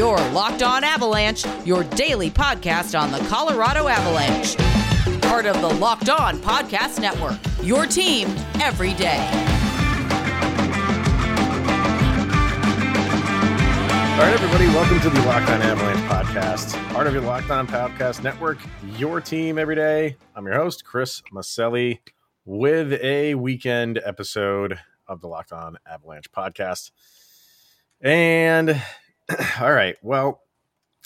Your Locked On Avalanche, your daily podcast on the Colorado Avalanche. Part of the Locked On Podcast Network. Your team every day. All right, everybody, welcome to the Locked On Avalanche podcast, part of your Locked On Podcast Network, your team every day. I'm your host, Chris Maselli, with a weekend episode of the Locked On Avalanche podcast. And all right, well,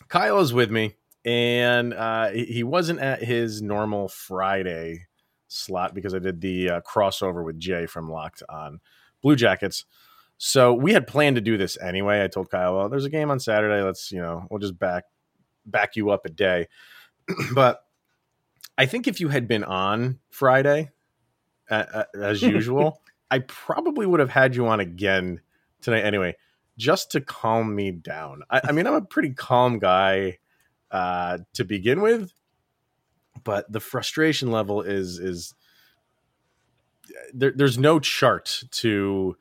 Kyle is with me, and uh, he wasn't at his normal Friday slot because I did the uh, crossover with Jay from Locked On Blue Jackets. So we had planned to do this anyway. I told Kyle, well, there's a game on Saturday. Let's, you know, we'll just back back you up a day. but I think if you had been on Friday, uh, as usual, I probably would have had you on again tonight anyway, just to calm me down. I, I mean, I'm a pretty calm guy uh, to begin with, but the frustration level is is there, there's no chart to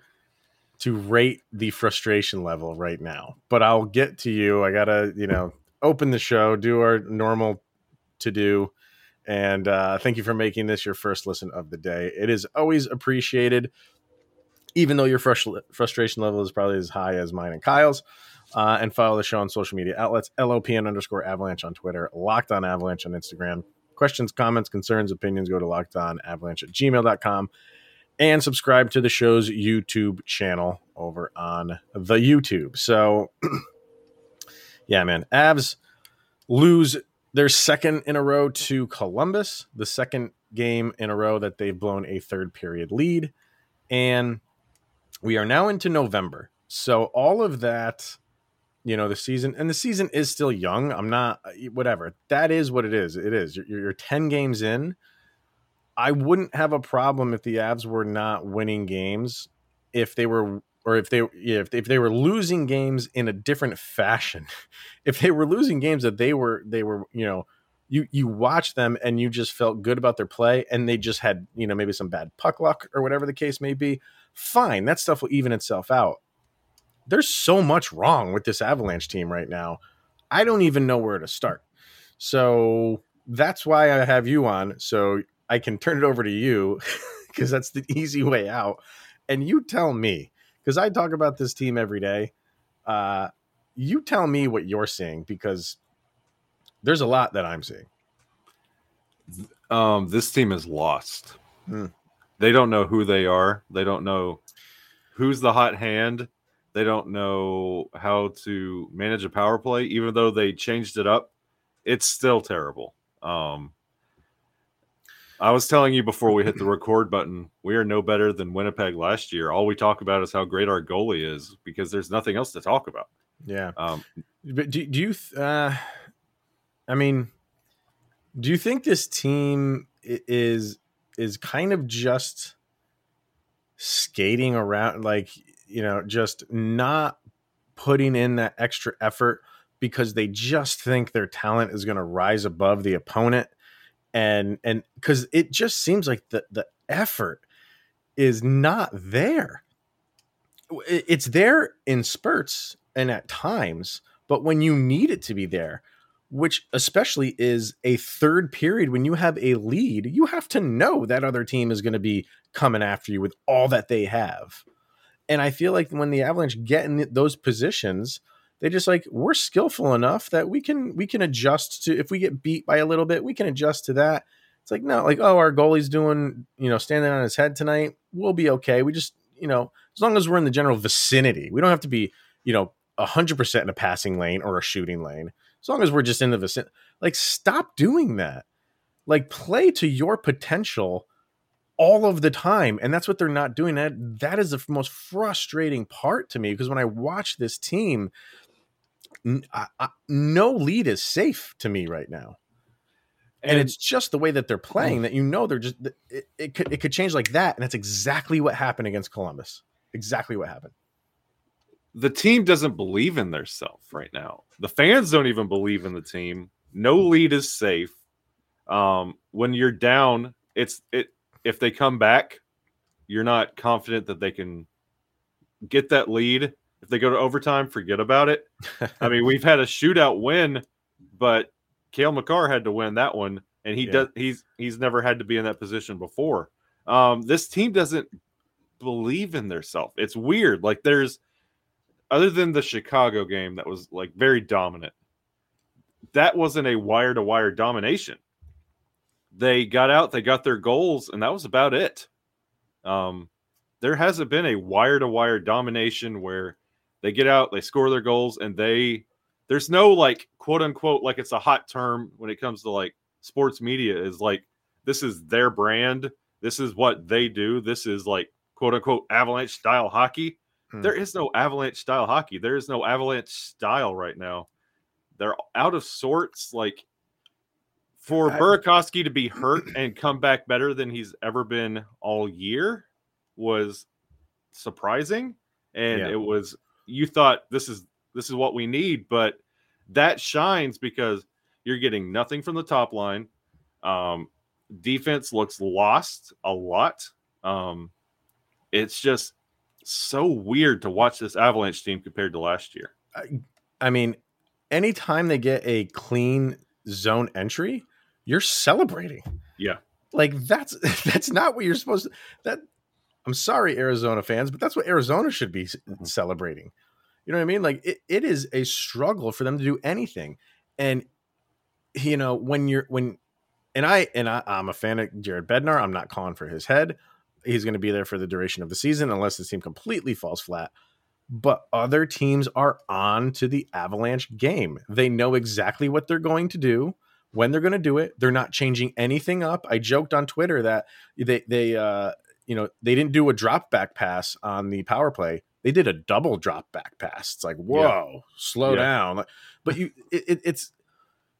to rate the frustration level right now. But I'll get to you. I gotta, you know, open the show, do our normal to do. And uh, thank you for making this your first listen of the day. It is always appreciated, even though your frust- frustration level is probably as high as mine and Kyle's. Uh, and follow the show on social media outlets LOPN underscore avalanche on Twitter, locked on avalanche on Instagram. Questions, comments, concerns, opinions, go to locked on avalanche at gmail.com and subscribe to the show's YouTube channel over on the YouTube. So, yeah, man, Avs lose their second in a row to Columbus, the second game in a row that they've blown a third period lead. And we are now into November. So, all of that, you know, the season, and the season is still young. I'm not, uh, whatever. That is what it is. It is. You're, you're 10 games in. I wouldn't have a problem if the Avs were not winning games if they were or if they if if they were losing games in a different fashion. If they were losing games that they were they were, you know, you you watch them and you just felt good about their play and they just had, you know, maybe some bad puck luck or whatever the case may be. Fine, that stuff will even itself out. There's so much wrong with this Avalanche team right now. I don't even know where to start. So that's why I have you on. So I can turn it over to you because that's the easy way out. And you tell me, because I talk about this team every day. Uh, you tell me what you're seeing because there's a lot that I'm seeing. Um, this team is lost. Hmm. They don't know who they are. They don't know who's the hot hand. They don't know how to manage a power play, even though they changed it up. It's still terrible. Um, I was telling you before we hit the record button, we are no better than Winnipeg last year. All we talk about is how great our goalie is because there's nothing else to talk about. Yeah. Um, But do, do you, th- uh, I mean, do you think this team is is kind of just skating around, like you know, just not putting in that extra effort because they just think their talent is going to rise above the opponent, and and because it just seems like the the effort is not there. It's there in spurts and at times, but when you need it to be there, which especially is a third period when you have a lead, you have to know that other team is going to be coming after you with all that they have. And I feel like when the Avalanche get in those positions, they just like we're skillful enough that we can we can adjust to if we get beat by a little bit, we can adjust to that. It's like no, like oh, our goalie's doing you know standing on his head tonight. We'll be okay. We just you know as long as we're in the general vicinity, we don't have to be you know hundred percent in a passing lane or a shooting lane. As long as we're just in the vicinity, like stop doing that. Like play to your potential all of the time and that's what they're not doing. That that is the most frustrating part to me because when i watch this team I- I- no lead is safe to me right now. And, it's just the way that they're playing that you know they're just it, it could it could change like that and that's exactly what happened against columbus. Exactly what happened the team doesn't believe in their self right now. The fans don't even believe in the team. No lead is safe. Um, when you're down, it's it. If they come back, you're not confident that they can get that lead. If they go to overtime, forget about it. I mean, we've had a shootout win, but Cale Makar had to win that one, and he Yeah. does. He's he's never had to be in that position before. Um, this team doesn't believe in themselves. It's weird. Like there's other than the Chicago game that was like very dominant. That wasn't a wire to wire domination. They got out, they got their goals, and that was about it. Um, there hasn't been a wire to wire domination where they get out, they score their goals, and they there's no like quote unquote like it's a hot term when it comes to like sports media is like this is their brand, this is what they do, this is like quote unquote avalanche style hockey. There is no avalanche style hockey. There is no avalanche style right now. They're out of sorts. Like for I- Burakovsky to be hurt and come back better than he's ever been all year was surprising. And Yeah. it was you thought this is this is what we need, but that shines because you're getting nothing from the top line. Um, defense looks lost a lot. Um, it's just so weird to watch this Avalanche team compared to last year. I mean, anytime they get a clean zone entry, you're celebrating. Yeah. Like that's that's not what you're supposed to that I'm sorry Arizona fans, but that's what Arizona should be Mhm. celebrating. You know what I mean? Like it, it is a struggle for them to do anything. And you know, when you're when and I and I, I'm a fan of Jared Bednar. I'm not calling for his head. He's going to be there for the duration of the season unless the team completely falls flat but other teams are on to the Avalanche game. They know exactly what they're going to do, when they're going to do it. They're not changing anything up. I joked on Twitter that they they uh you know, they didn't do a drop back pass on the power play. They did a double drop back pass. It's like, whoa, slow Yeah. down. But you it, it, it's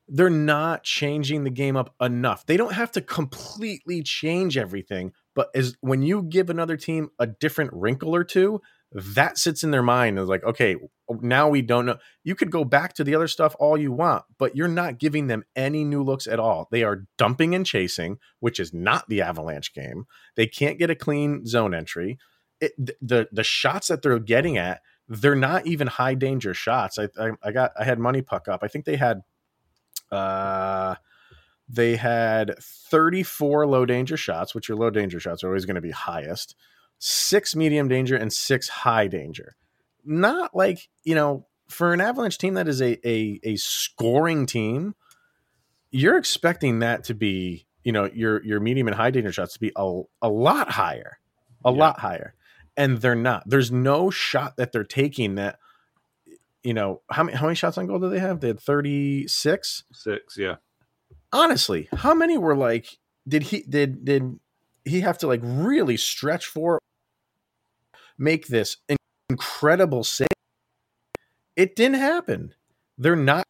they're not changing the game up enough. They don't have to completely change everything, but as when you give another team a different wrinkle or two, that sits in their mind is like, okay, now we don't know. You could go back to the other stuff all you want, but you're not giving them any new looks at all. They are dumping and chasing, which is not the Avalanche game. They can't get a clean zone entry. It, the the shots that they're getting at, they're not even high danger shots. I, I I got I had money puck up. I think they had uh they had 34 low danger shots, which your low danger shots are always going to be highest, six medium danger, and six high danger. Not like, you know, for an Avalanche team that is a, a, a scoring team, you're expecting that to be, you know, your, your medium and high danger shots to be a, a lot higher, a Yeah. lot higher. And they're not. There's no shot that they're taking that, you know, how many, how many shots on goal do they have? They had 36 Six, yeah. Honestly, how many were like did he did did he have to like really stretch for make this incredible save? It didn't happen. They're not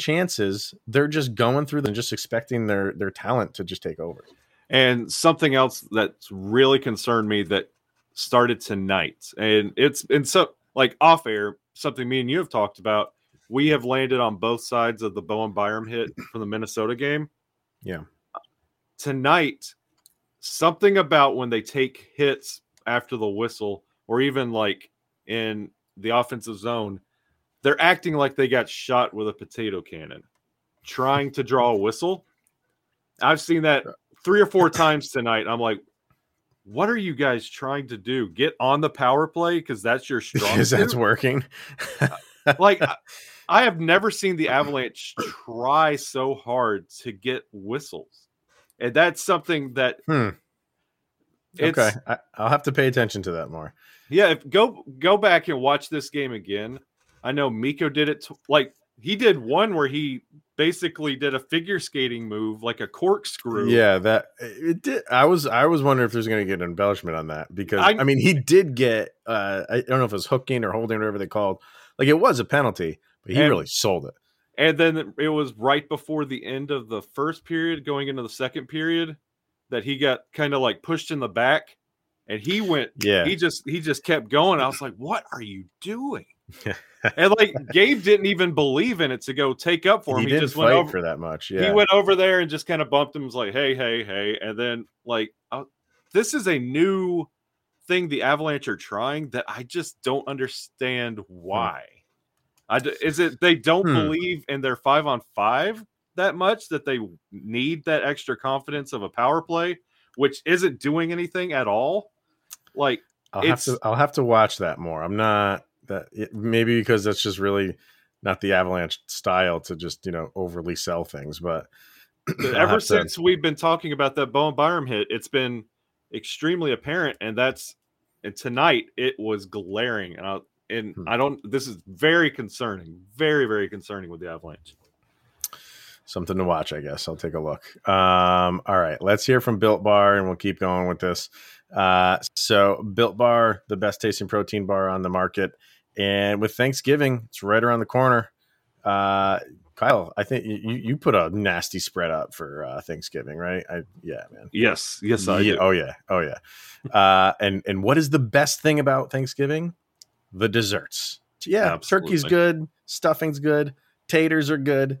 chances. They're just going through them, just expecting their their talent to just take over. And something else that's really concerned me that started tonight, and it's and so like off air, something me and you have talked about. We have landed on both sides of the Bowen Byram hit from the Minnesota game. Yeah. Tonight, something about when they take hits after the whistle, or even like in the offensive zone, they're acting like they got shot with a potato cannon, trying to draw a whistle. I've seen that three or four times tonight. I'm like, what are you guys trying to do? Get on the power play because that's your strong Because that's working. like I, have never seen the Avalanche try so hard to get whistles, and that's something that Hmm. okay, I, I'll have to pay attention to that more. yeah. If, go go back and watch this game again. I know Mikko did it. T- like he did one where he basically did a figure skating move, like a corkscrew. Yeah, that it did. I was I was wondering if there's going to get an embellishment on that because I, I- mean he did get uh I don't know if it was hooking or holding or whatever they called like it was a penalty, he And- really sold it. And then it was right before the end of the first period, going into the second period, that he got kind of like pushed in the back, and he went. Yeah, He just he just kept going. I was like, "What are you doing?" and like Gabe didn't even believe in it to go take up for him. He, didn't just went over. for that much. Yeah, He went over there and just kind of bumped him. Was like, "Hey, hey, hey!" And then like, uh, this is a new thing the Avalanche are trying that I just don't understand why. I is it they don't Hmm. believe in their five on five that much that they need that extra confidence of a power play, which isn't doing anything at all. Like I'll have to I'll have to watch that more. I'm not that it- maybe because that's just really not the Avalanche style to just you know overly sell things. But ever have to- since we've been talking about that Bowen Byram hit, it's been extremely apparent, and that's and tonight it was glaring, and I and Hmm. I don't. This is very concerning, very very concerning with the Avalanche. something to watch, I guess. I'll take a look. Um, all right, let's hear from Built Bar, and we'll keep going with this. Uh, so, Built Bar, the best tasting protein bar on the market, and with Thanksgiving, it's right around the corner. Uh, Kyle, I think you, you put a nasty spread up for uh, Thanksgiving, right? I, yeah, man. Yes, yes, I yeah, do. Oh yeah, oh yeah. Uh, and and what is the best thing about Thanksgiving? The desserts. Yeah, turkey's good, stuffing's good, taters are good,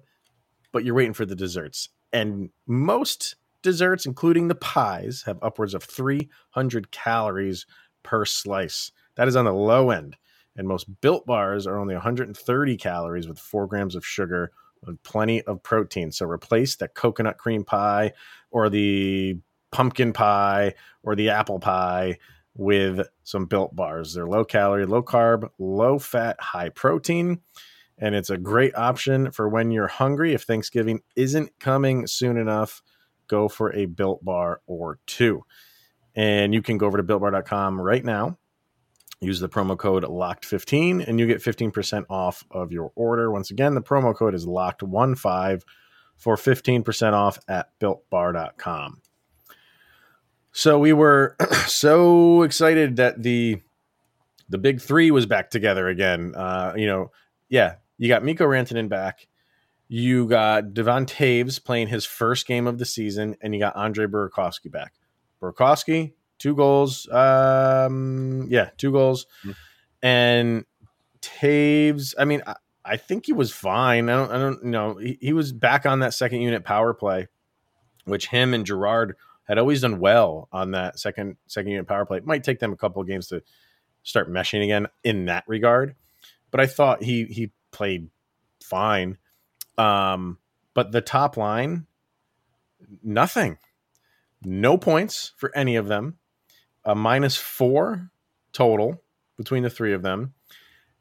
but you're waiting for the desserts. And most desserts, including the pies, have upwards of 300 calories per slice. That is on the low end. And most built bars are only 130 calories with four grams of sugar and plenty of protein. So replace that coconut cream pie or the pumpkin pie or the apple pie with some built bars. They're low calorie, low carb, low fat, high protein. And it's a great option for when you're hungry. If Thanksgiving isn't coming soon enough, go for a built bar or two. And you can go over to builtbar.com right now. Use the promo code LOCKED15 and you get 15% off of your order. Once again, the promo code is LOCKED15 for 15% off at builtbar.com. So we were so excited that the the big three was back together again. Uh, you know, yeah, you got Mikko Rantanen back. You got Devon Toews playing his first game of the season, and you got Andre Burakovsky back. Burakovsky, two goals. Um, yeah, two goals. Mhm. And Toews, I mean, I, I think he was fine. I don't, I don't know. He, he was back on that second unit power play, which him and Girard had always done well on that second second unit power play. It might take them a couple of games to start meshing again in that regard, but I thought he he played fine. Um, but the top line, nothing, no points for any of them, a minus four total between the three of them.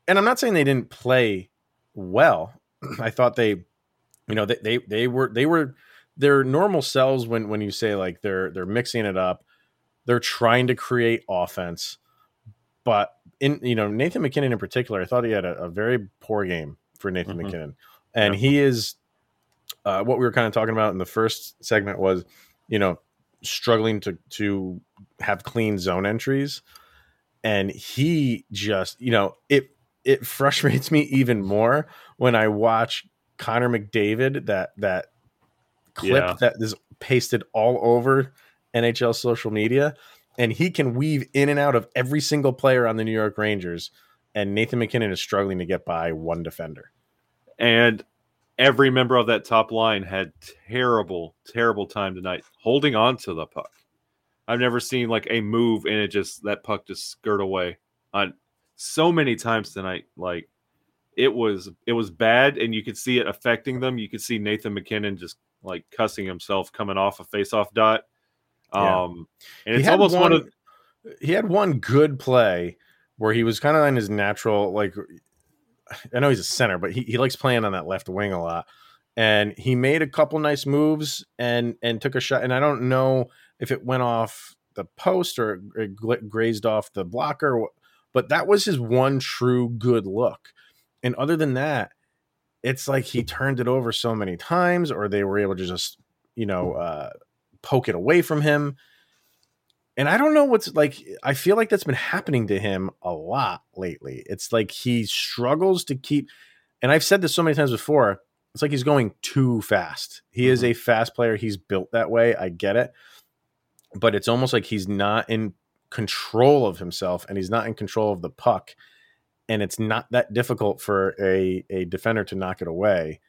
And I'm not saying they didn't play well. I thought they, you know, they they, they were they were their normal selves when when you say like they're they're mixing it up. They're trying to create offense, but in you know Nathan MacKinnon in particular, I thought he had a, a very poor game for Nathan Mhm. MacKinnon, and Yeah. he is uh, what we were kind of talking about in the first segment was you know struggling to to have clean zone entries, and he just you know it it frustrates me even more when I watch Connor McDavid that that clip Yeah. that is pasted all over NHL social media, and he can weave in and out of every single player on the New York Rangers. And Nathan MacKinnon is struggling to get by one defender. And every member of that top line had terrible, terrible time tonight holding on to the puck. I've never seen like a move and it just that puck just skirt away on so many times tonight. Like it was it was bad and you could see it affecting them. You could see Nathan MacKinnon just like cussing himself coming off a face-off dot. Yeah. Um and He it's almost one, of he had one good play where he was kind of in his natural like I know he's a center, but he, he likes playing on that left wing a lot. And he made a couple nice moves and and took a shot. And I don't know if it went off the post or it grazed off the blocker, but that was his one true good look. And other than that, it's like he turned it over so many times, or they were able to just you know uh, poke it away from him and I don't know what's like. I feel like that's been happening to him a lot lately. It's like he struggles to keep, and I've said this so many times before. It's like he's going too fast. He is a fast player. He's built that way. I get it, but it's almost like he's not in control of himself, and he's not in control of the puck. And it's not that difficult for a a defender to knock it away.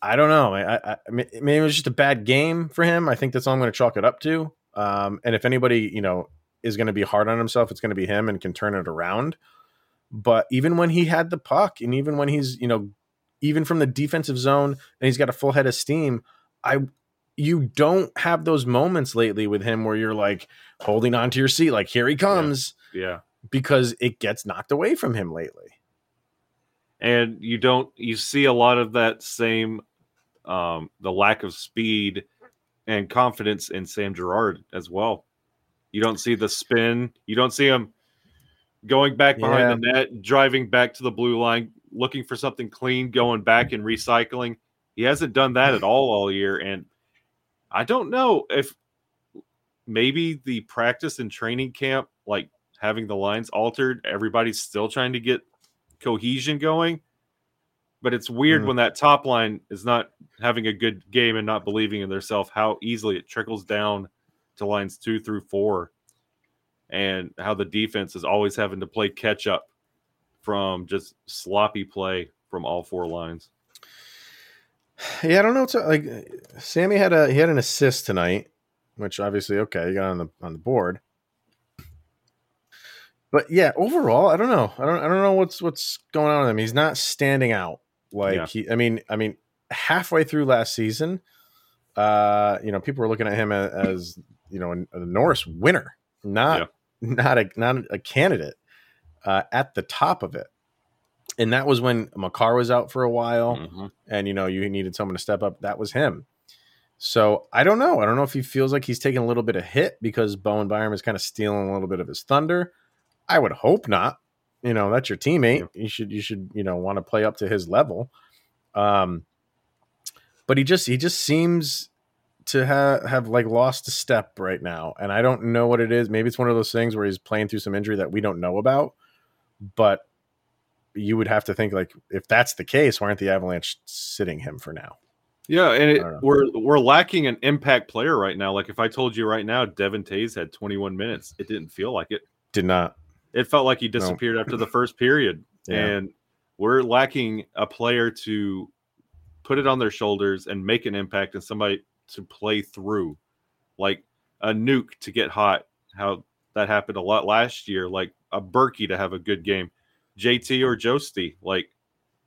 I don't know. I, I, I mean, maybe it was just a bad game for him. I think that's all I'm going to chalk it up to. Um, and if anybody, you know, is going to be hard on himself, it's going to be him and can turn it around. But even when he had the puck, and even when he's you know, even from the defensive zone, and he's got a full head of steam, I you don't have those moments lately with him where you're like holding on to your seat, like here he comes, Yeah. Because it gets knocked away from him lately. and you don't you see a lot of that same um the lack of speed and confidence in Sam Girard as well. You don't see the spin, you don't see him going back behind the net, driving back to the blue line, looking for something clean, going back and recycling. He hasn't done that at all all year and I don't know if maybe the practice and training camp like having the lines altered, everybody's still trying to get cohesion going. But it's weird Mm. when that top line is not having a good game and not believing in themselves, how easily it trickles down to lines two through four, and how the defense is always having to play catch up from just sloppy play from all four lines. Yeah, I don't know. Like Sammy had a he had an assist tonight, which obviously okay, you got on the on the board. But yeah, overall, I don't know. I don't I don't know what's what's going on with him. He's not standing out. Like Yeah. he I mean, I mean, halfway through last season, uh, you know, people were looking at him as, as you know, a, a Norris winner, not not a not a candidate uh, at the top of it. And that was when Makar was out for a while Mhm. and you know you needed someone to step up that was him so i don't know i don't know if he feels like he's taking a little bit of hit because bowen byram is kind of stealing a little bit of his thunder i would hope not. You know that's your teammate. You should you should you know want to play up to his level. Um but he just he just seems to have have like lost a step right now and i don't know what it is. Maybe it's one of those things where he's playing through some injury that we don't know about but you would have to think like if that's the case why aren't the avalanche sitting him for now? Yeah, and it, I don't know. we're we're lacking an impact player right now. Like if I told you right now, Devon Toews had 21 minutes, it didn't feel like it. did not It felt like he disappeared after the first period, Yeah. and we're lacking a player to put it on their shoulders and make an impact, and somebody to play through, like a nuke to get hot. How that happened a lot last year, like a Berkey to have a good game, JT or Josty, like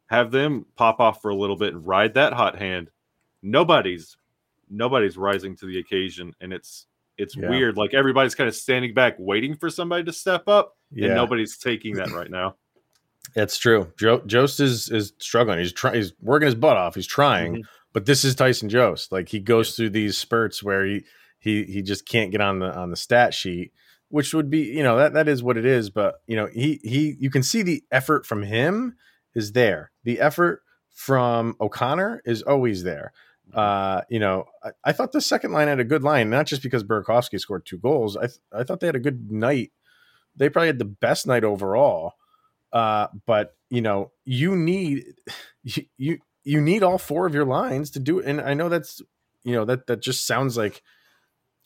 have them pop off for a little bit and ride that hot hand. Nobody's nobody's rising to the occasion, and it's it's Yeah. weird. Like everybody's kind of standing back, waiting for somebody to step up, yeah and nobody's taking that right now. It's true. Jo- Jost is is struggling. He's trying. He's working his butt off. He's trying, Mhm. but this is Tyson Jost. Like he goes through these spurts where he he he just can't get on the on the stat sheet, which would be you know that that is what it is. But you know he he you can see the effort from him is there. The effort from O'Connor is always there. Uh, you know, I, I thought the second line had a good line, not just because Burakovsky scored two goals. I th- I thought they had a good night. They probably had the best night overall. Uh, but you know, you need you, you you need all four of your lines to do it. And I know that's you know that that just sounds like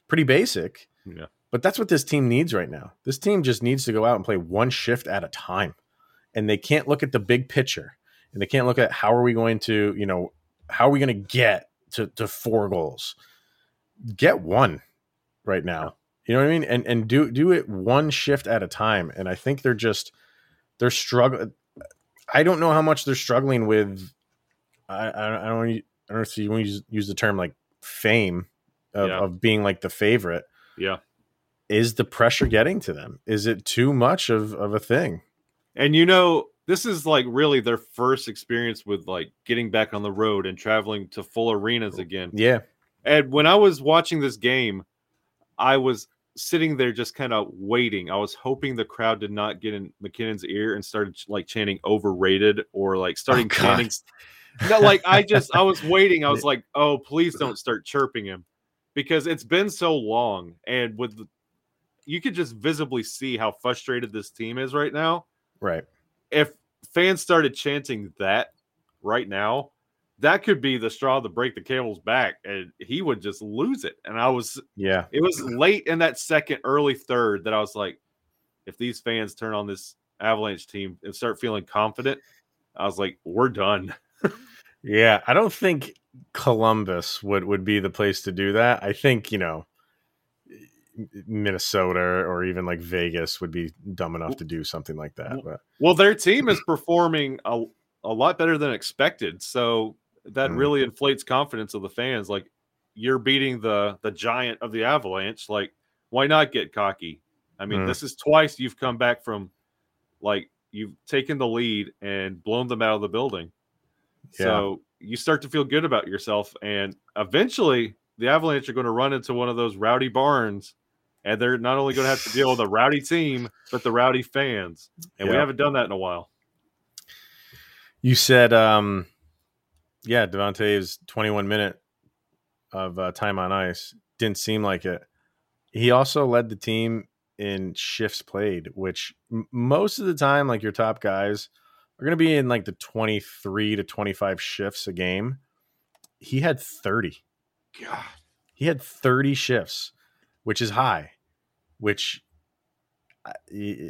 pretty basic. Yeah. But that's what this team needs right now. This team just needs to go out and play one shift at a time. And they can't look at the big picture. And they can't look at how are we going to, you know, how are we going to get to, to four goals? Get one right now. You know what I mean? And and do do it one shift at a time. And I think they're just they're struggling. I don't know how much they're struggling with. I I, I don't I don't know if you use, use the term like fame of, Yeah. of being like the favorite. Yeah. Is the pressure getting to them? Is it too much of, of a thing? And you know, this is like really their first experience with like getting back on the road and traveling to full arenas oh, again. Yeah. And when I was watching this game, I was sitting there just kind of waiting. I was hoping the crowd did not get in MacKinnon's ear and started like chanting overrated or like oh starting God. chanting. No, like I just I was waiting. I was like, oh, please don't start chirping him because it's been so long. And with the, you could just visibly see how frustrated this team is right now. Right. If fans started chanting that right now, that could be the straw to break the camel's back, and he would just lose it. And I was Yeah. it was late in that second, early third that I was like, if these fans turn on this Avalanche team and start feeling confident, I was like, we're done. Yeah. I don't think Columbus would, would be the place to do that. I think, you know, Minnesota or even like Vegas would be dumb enough to do something like that. But Well, their team is performing a, a lot better than expected. So that Mm. really inflates confidence of the fans. Like you're beating the the giant of the Avalanche. Like, why not get cocky? I mean, Mm. this is twice you've come back from like you've taken the lead and blown them out of the building. Yeah. So you start to feel good about yourself. And eventually the Avalanche are going to run into one of those rowdy barns. And they're not only going to have to deal with a rowdy team, but the rowdy fans. And we haven't done that in a while. you said, um, yeah, Devontae's 21 minute of uh, time on ice didn't seem like it. He also led the team in shifts played, which m- most of the time, like your top guys are going to be in like the 23 to 25 shifts a game. He had 30. God. He had 30 shifts, which is high, which I,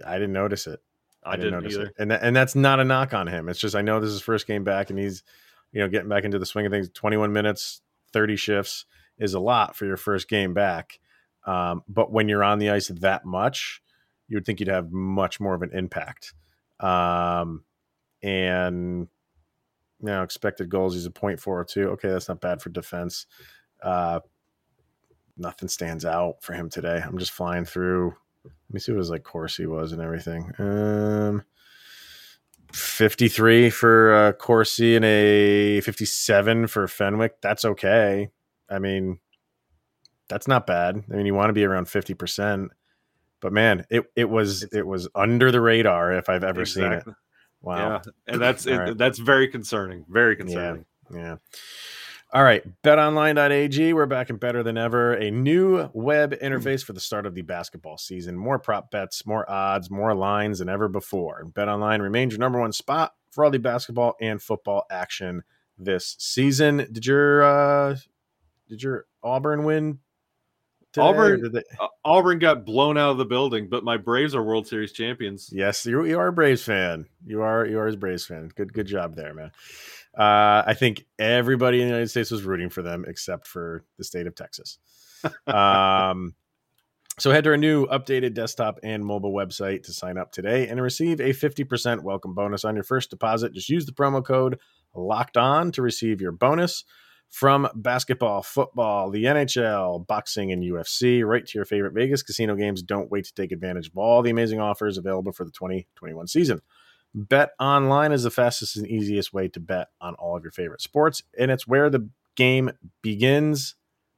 I didn't notice it. I, didn't, either. it. And that, and that's not a knock on him. It's just I know this is his first game back and he's you know getting back into the swing of things. 21 minutes, 30 shifts is a lot for your first game back. Um, but when you're on the ice that much, you would think you'd have much more of an impact. Um, and you know, expected goals, he's a point four or two. Okay, that's not bad for defense. Uh, nothing stands out for him today. I'm just flying through. Let me see what his like Corsi was and everything. Um, 53 for uh, Corsi and a 57 for Fenwick. That's okay. I mean, that's not bad. I mean, you want to be around 50%. But man, it, it was it was under the radar if I've ever seen it. Wow. Yeah. And that's it, right. that's very concerning. Very concerning. Yeah. All right. BetOnline.ag. We're back and better than ever. A new web interface for the start of the basketball season. More prop bets, more odds, more lines than ever before. And BetOnline remains your number one spot for all the basketball and football action this season. Did your uh did your Auburn win? today, Auburn- they- Uh, Auburn got blown out of the building, but my Braves are World Series champions. Yes, you, you are a Braves fan. You are you are a Braves fan. Good good job there, man. Uh, I think everybody in the United States was rooting for them except for the state of Texas. um, so head to our new updated desktop and mobile website to sign up today and receive a 50% welcome bonus on your first deposit. Just use the promo code locked on to receive your bonus from basketball, football, the NHL, boxing, and UFC, right to your favorite Vegas casino games. Don't wait to take advantage of all the amazing offers available for the 2021 season. Bet online is the fastest and easiest way to bet on all of your favorite sports, and it's where the game begins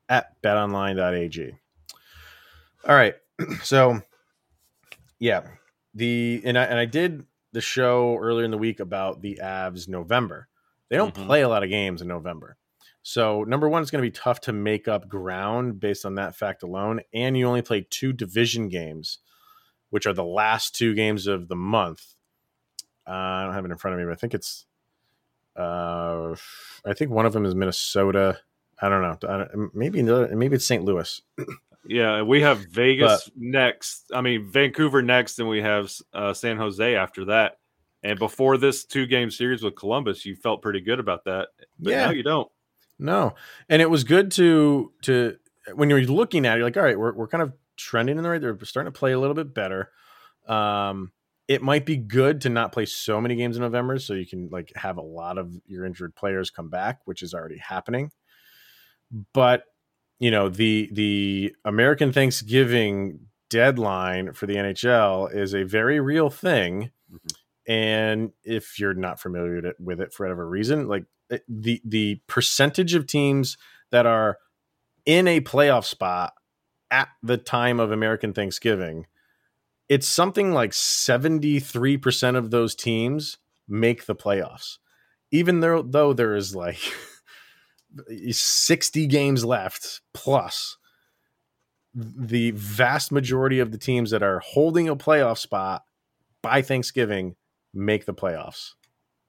at betonline.ag. All right. So, yeah, the and I and I did the show earlier in the week about the Avs November. They don't Mhm. play a lot of games in November. So, number one, it's going to be tough to make up ground based on that fact alone. And you only play two division games, which are the last two games of the month. Uh, I don't have it in front of me, but I think it's, uh, I think one of them is Minnesota. I don't know. I don't, maybe another, maybe it's St. Louis. Yeah, we have Vegas next. I mean, Vancouver next, and we have uh, San Jose after that. And before this two game series with Columbus, you felt pretty good about that. But Yeah. now you don't. No, and it was good to to when you're looking at it, you're like, all right, we're we're kind of trending in the right. They're starting to play a little bit better. Um, it might be good to not play so many games in November, so you can like have a lot of your injured players come back, which is already happening. But you know the the American Thanksgiving deadline for the NHL is a very real thing. Mhm. And if you're not familiar with it, for whatever reason, like the the percentage of teams that are in a playoff spot at the time of American Thanksgiving, it's something like 73% of those teams make the playoffs. Even though though there is like 60 games left plus the vast majority of the teams that are holding a playoff spot by Thanksgiving make the playoffs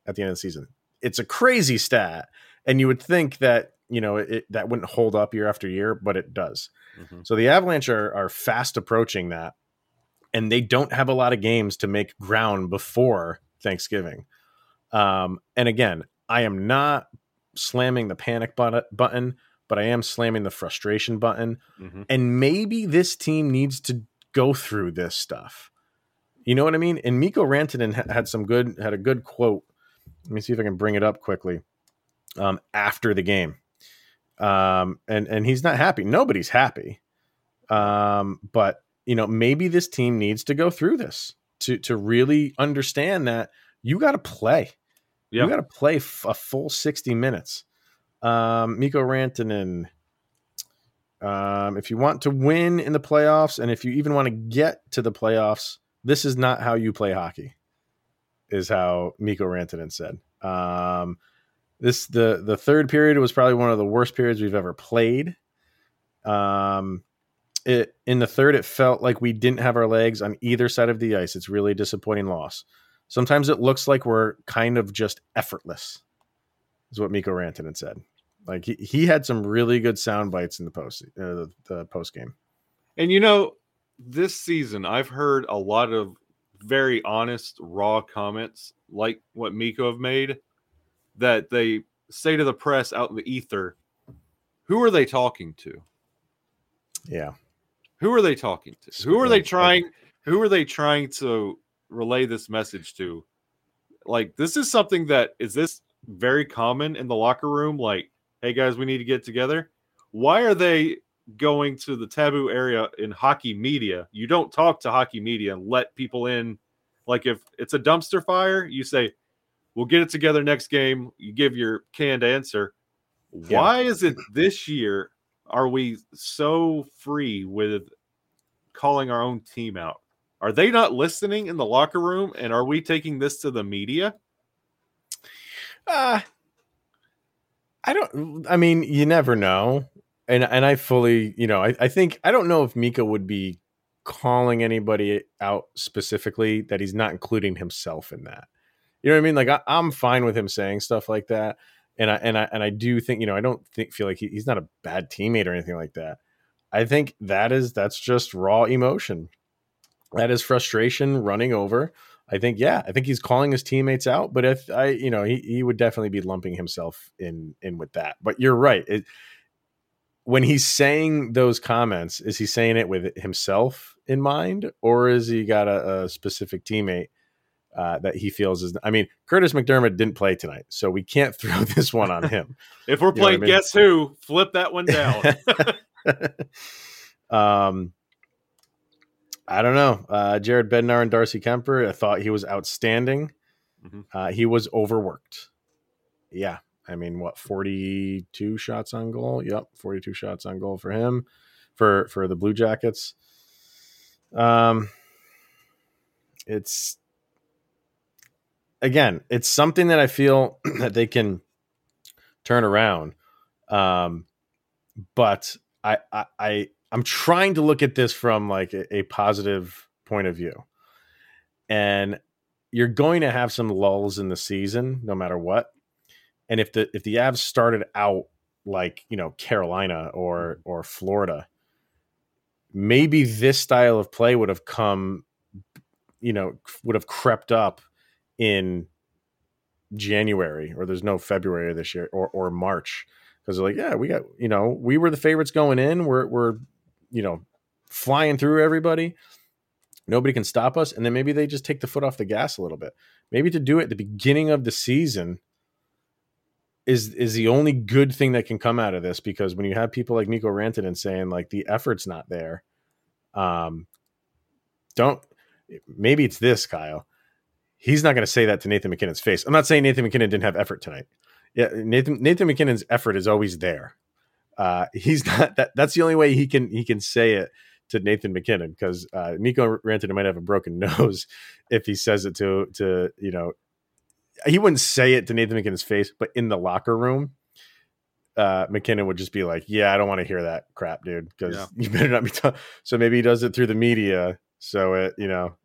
at the end of the season. It's a crazy stat, and you would think that you know it, that wouldn't hold up year after year, but it does. Mhm. So the Avalanche are, are fast approaching that, and they don't have a lot of games to make ground before Thanksgiving. Um, and again, I am not slamming the panic button, but I am slamming the frustration button. Mhm. And maybe this team needs to go through this stuff. You know what I mean? And Mikko Rantanen had some good had a good quote. Let me see if I can bring it up quickly. Um, after the game, um, and and he's not happy. Nobody's happy. Um, but you know, maybe this team needs to go through this to to really understand that you got to play. Yeah. You got to play f- a full sixty minutes. Um, Mikko Rantanen. Um, if you want to win in the playoffs, and if you even want to get to the playoffs, this is not how you play hockey. Is how Mikko Rantanen said. Um, this the the third period was probably one of the worst periods we've ever played. Um, it in the third, it felt like we didn't have our legs on either side of the ice. It's really a disappointing loss. Sometimes it looks like we're kind of just effortless. Is what Mikko Rantanen said. Like he, he had some really good sound bites in the post uh, the, the post game. And you know, this season I've heard a lot of very honest, raw comments like what Mikko have made that they say to the press out in the ether. Who are they talking to? Yeah, Who are they talking to? Who are they trying? Who are they trying to relay this message to? Like, this is something that is this very common in the locker room. Like, hey guys, we need to get together. Why are they going to the taboo area in hockey media? You don't talk to hockey media and let people in. Like, if it's a dumpster fire, you say, "We'll get it together next game." You give your canned answer. Yeah. Why is it this year are we so free with calling our own team out? Are they not listening in the locker room and are we taking this to the media? Uh, I don't. I mean, you never know, and and I fully, you know, I, I think I don't know if Mika would be calling anybody out specifically that he's not including himself in that. You know what I mean? Like I, I'm fine with him saying stuff like that, and I and I and I do think you know I don't think feel like he, he's not a bad teammate or anything like that. I think that is that's just raw emotion. That is frustration running over. I think yeah, I think he's calling his teammates out, but if I, you know, he, he would definitely be lumping himself in in with that. But you're right. It, when he's saying those comments, is he saying it with himself in mind, or is he got a, a specific teammate uh, that he feels is? I mean, Kurtis MacDermid didn't play tonight, so we can't throw this one on him. If we're You what I playing mean? guess who, flip that one down. um, I don't know. Uh, Jared Bednar and Darcy Kuemper, I thought he was outstanding. Mhm. Uh, he was overworked. Yeah. I mean, what, 42 shots on goal? Yep. 42 shots on goal for him, for, for the Blue Jackets. Um, it's, again, it's something that I feel that they can turn around. Um, but I, I, I I'm trying to look at this from like a, a positive point of view. And you're going to have some lulls in the season, no matter what. And if the if the Avs started out like you know Carolina or or Florida, maybe this style of play would have come, you know, would have crept up in January or there's no February this year or or March because they're like, yeah, we got you know we were the favorites going in. We're we're you know flying through everybody. Nobody can stop us, and then maybe they just take the foot off the gas a little bit. Maybe to do it at the beginning of the season is is the only good thing that can come out of this because when you have people like Nico Rantanen saying like the effort's not there, um, don't maybe it's this Kyle. He's not going to say that to Nathan MacKinnon's face. I'm not saying Nathan MacKinnon didn't have effort tonight. Yeah, Nathan Nathan MacKinnon's effort is always there. Uh, he's not that. That's the only way he can he can say it to Nathan MacKinnon because uh, Nico Rantanen might have a broken nose if he says it to to you know he wouldn't say it to Nathan MacKinnon's face, but in the locker room, uh, MacKinnon would just be like, "Yeah, I don't want to hear that crap, dude, because Yeah. you better not be." T-. So maybe he does it through the media, so it you know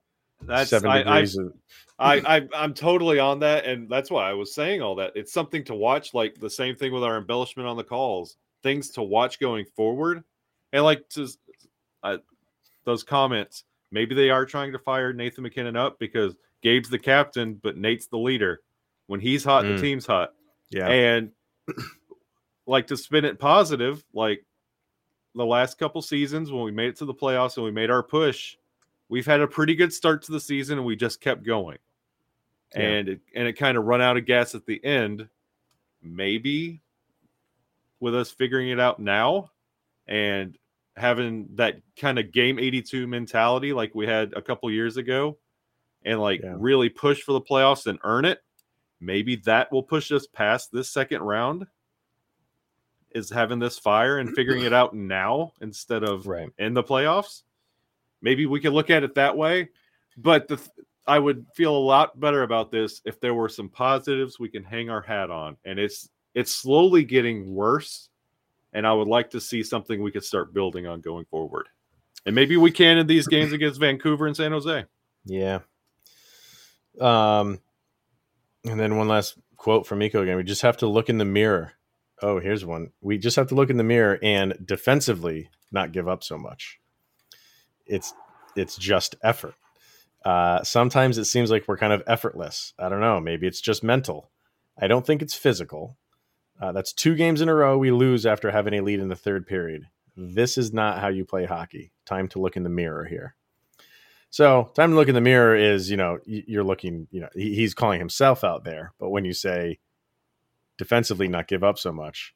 That's seven I, I, of, I, I I'm totally on that, and that's why I was saying all that. It's something to watch, like the same thing with our embellishment on the calls, things to watch going forward, and like to uh, those comments. Maybe they are trying to fire Nathan MacKinnon up because Gabe's the captain, but Nate's the leader. When he's hot, Mm. the team's hot, yeah, and like to spin it positive, like the last couple seasons when we made it to the playoffs and we made our push, we've had a pretty good start to the season and we just kept going. Yeah. And it and it kind of run out of gas at the end. Maybe with us figuring it out now and having that kind of game 82 mentality like we had a couple years ago and like Yeah. really push for the playoffs and earn it maybe that will push us past this second round is having this fire and figuring it out now instead of Right. in the playoffs maybe we could look at it that way but the th- i would feel a lot better about this if there were some positives we can hang our hat on and it's it's slowly getting worse and i would like to see something we could start building on going forward and maybe we can in these games against vancouver and san jose Yeah. Um, and then one last quote from Mikko again. We just have to look in the mirror. Oh, here's one. We just have to look in the mirror and defensively not give up so much. It's it's just effort. Uh, sometimes it seems like we're kind of effortless. I don't know. Maybe it's just mental. I don't think it's physical. Uh, that's two games in a row we lose after having a lead in the third period. This is not how you play hockey. Time to look in the mirror here. So, time to look in the mirror is, you know, you're looking, you know, he's calling himself out there. But when you say defensively not give up so much,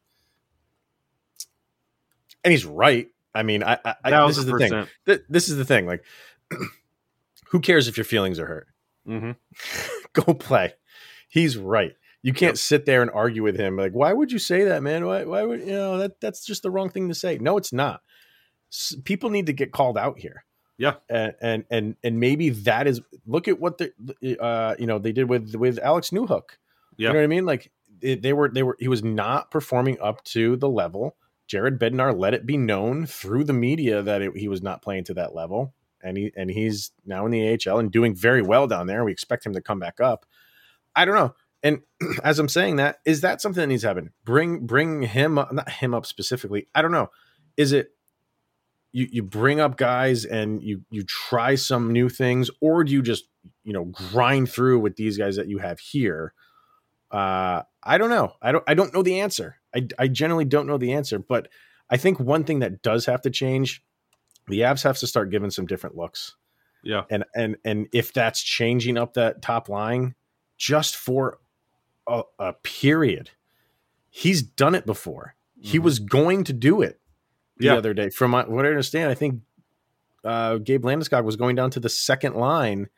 and he's right. I mean, I, I, I this is the thing. Th- this is the thing. Like, who cares if your feelings are hurt? hmm Go play. He's right. You can't Yep. sit there and argue with him. Like, why would you say that, man? Why, why would you know that? That's just the wrong thing to say. No, it's not. S- people need to get called out here. Yeah. and and and, and maybe that is. Look at what the uh, you know they did with with Alex Newhook. Yeah. You know what I mean? Like it, they were they were he was not performing up to the level. Jared Bednar let it be known through the media that it, he was not playing to that level, and he and he's now in the AHL and doing very well down there. We expect him to come back up. I don't know. And as I'm saying that, is that something that needs to happen? Bring bring him up, not him up specifically. I don't know. Is it you you bring up guys and you you try some new things, or do you just you know grind through with these guys that you have here? Uh, I don't know. I don't I don't know the answer. I I generally don't know the answer, but I think one thing that does have to change, the Avs have to start giving some different looks Yeah. and and and if that's changing up that top line just for a, a period he's done it before he Mhm. was going to do it the Yeah. other day from my, what i understand i think uh, gabe landeskog was going down to the second line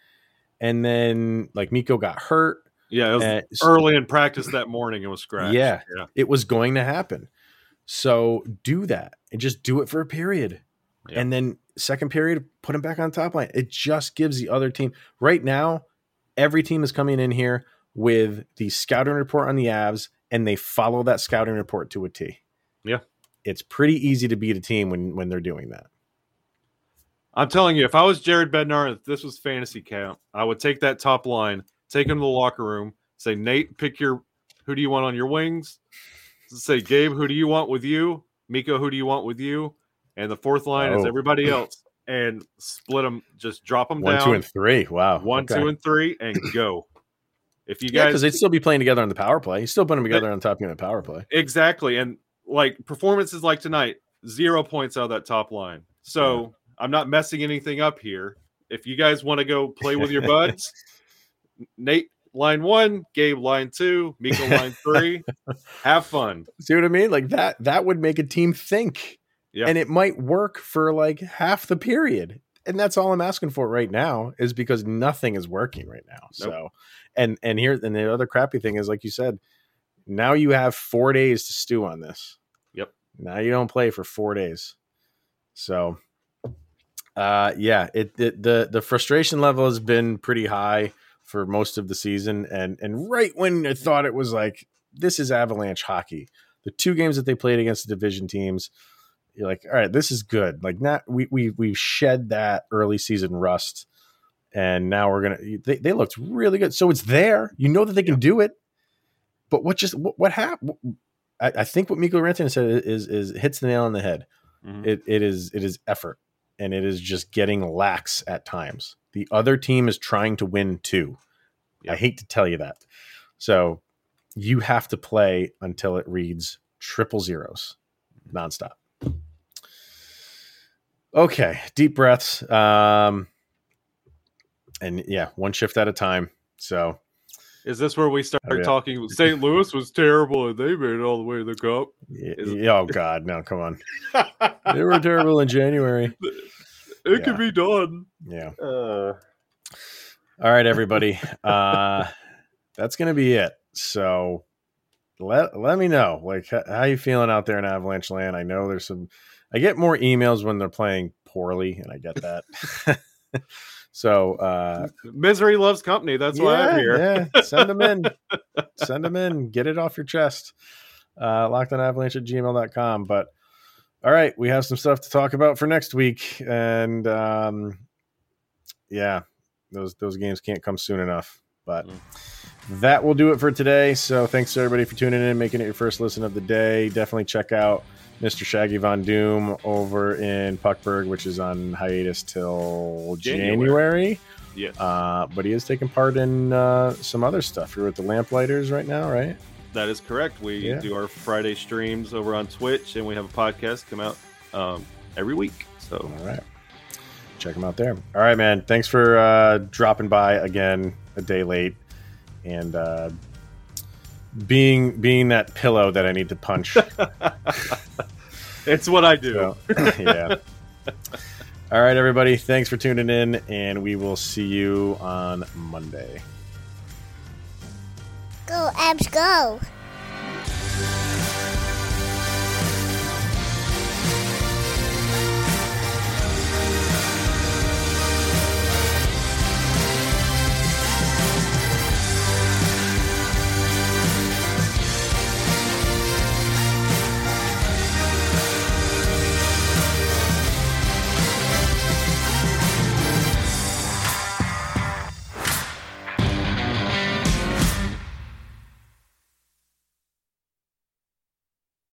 and then like Mikko got hurt Yeah. It was and early in practice that morning. It was scratched. Yeah. Yeah. it was going to happen so do that and just do it for a period Yeah. and then second period put him back on top line it just gives the other team right now every team is coming in here with the scouting report on the avs and they follow that scouting report to a t Yeah. it's pretty easy to beat a team when when they're doing that I'm telling you, if I was Jared Bednar, if this was fantasy camp, I would take that top line, take him to the locker room, say, Nate, pick your who do you want on your wings? Say, Gabe, who do you want with you? Mikko, who do you want with you? And the fourth line is Oh. everybody else. And split them, just drop them one down. two and three wow one, Okay. two, and three, and go. If you yeah guys because they'd still be playing together on the power play you still put them together on top unit power play Exactly. And like performances like tonight, zero points out of that top line. So I'm not messing anything up here. If you guys want to go play with your buds, Nate line one, Gabe line two, Mikko line three, have fun. see what i mean? Like that that would make a team think Yeah. and it might work for like half the period. And that's all i'm asking for right now is because nothing is working right now. So and and here and the other crappy thing is like you said now you have four days to stew on this. Yep. now you don't play for four days. So uh yeah it, it the the frustration level has been pretty high for most of the season and and right when i thought it was like this is avalanche hockey. The two games that they played against the division teams you're like all right this is good. Like not we we we've shed that early season rust and now we're gonna they, they looked really good. So it's there. You know that they can do it. But what just what, what happened I, I think what Mikko Rantanen said is is hits the nail on the head. Mhm. it, it is it is effort and it is just getting lax at times the other team is trying to win too i hate to tell you that so you have to play until it reads triple zeros nonstop. Okay, deep breaths. Um, and yeah, one shift at a time. So Is this where we start Oh, yeah. talking? St. Louis was terrible and they made it all the way to the cup. y- Is- oh god, no, come on. They were terrible in January. It Yeah. can be done. Yeah. Uh, All right, everybody. Uh, that's gonna be it. So let let me know like h- how you feeling out there in Avalanche Land. I know there's some. I get more emails when they're playing poorly, and I get that. So uh, misery loves company. That's why I'm here. Yeah, send them in. send them in. Get it off your chest. Uh, avalanche at gmail.com. But all right, we have some stuff to talk about for next week. And um, yeah, those those games can't come soon enough. But Mm. that will do it for today. So thanks to everybody for tuning in, making it your first listen of the day. Definitely check out Mr. Shaggy Von Doom over in Puckburg, which is on hiatus till January. January. Yes. Uh, but he is taking part in uh, some other stuff. You're with the Lamplighters right now, right? That is correct. We Yeah. do our Friday streams over on Twitch, and we have a podcast come out um, every week. So All right. Check him out there. All right, man. Thanks for uh, dropping by again a day late and uh, being being that pillow that I need to punch. it's what I do. So, yeah. All right, everybody. Thanks for tuning in, and we will see you on Monday. Go, Avs, go.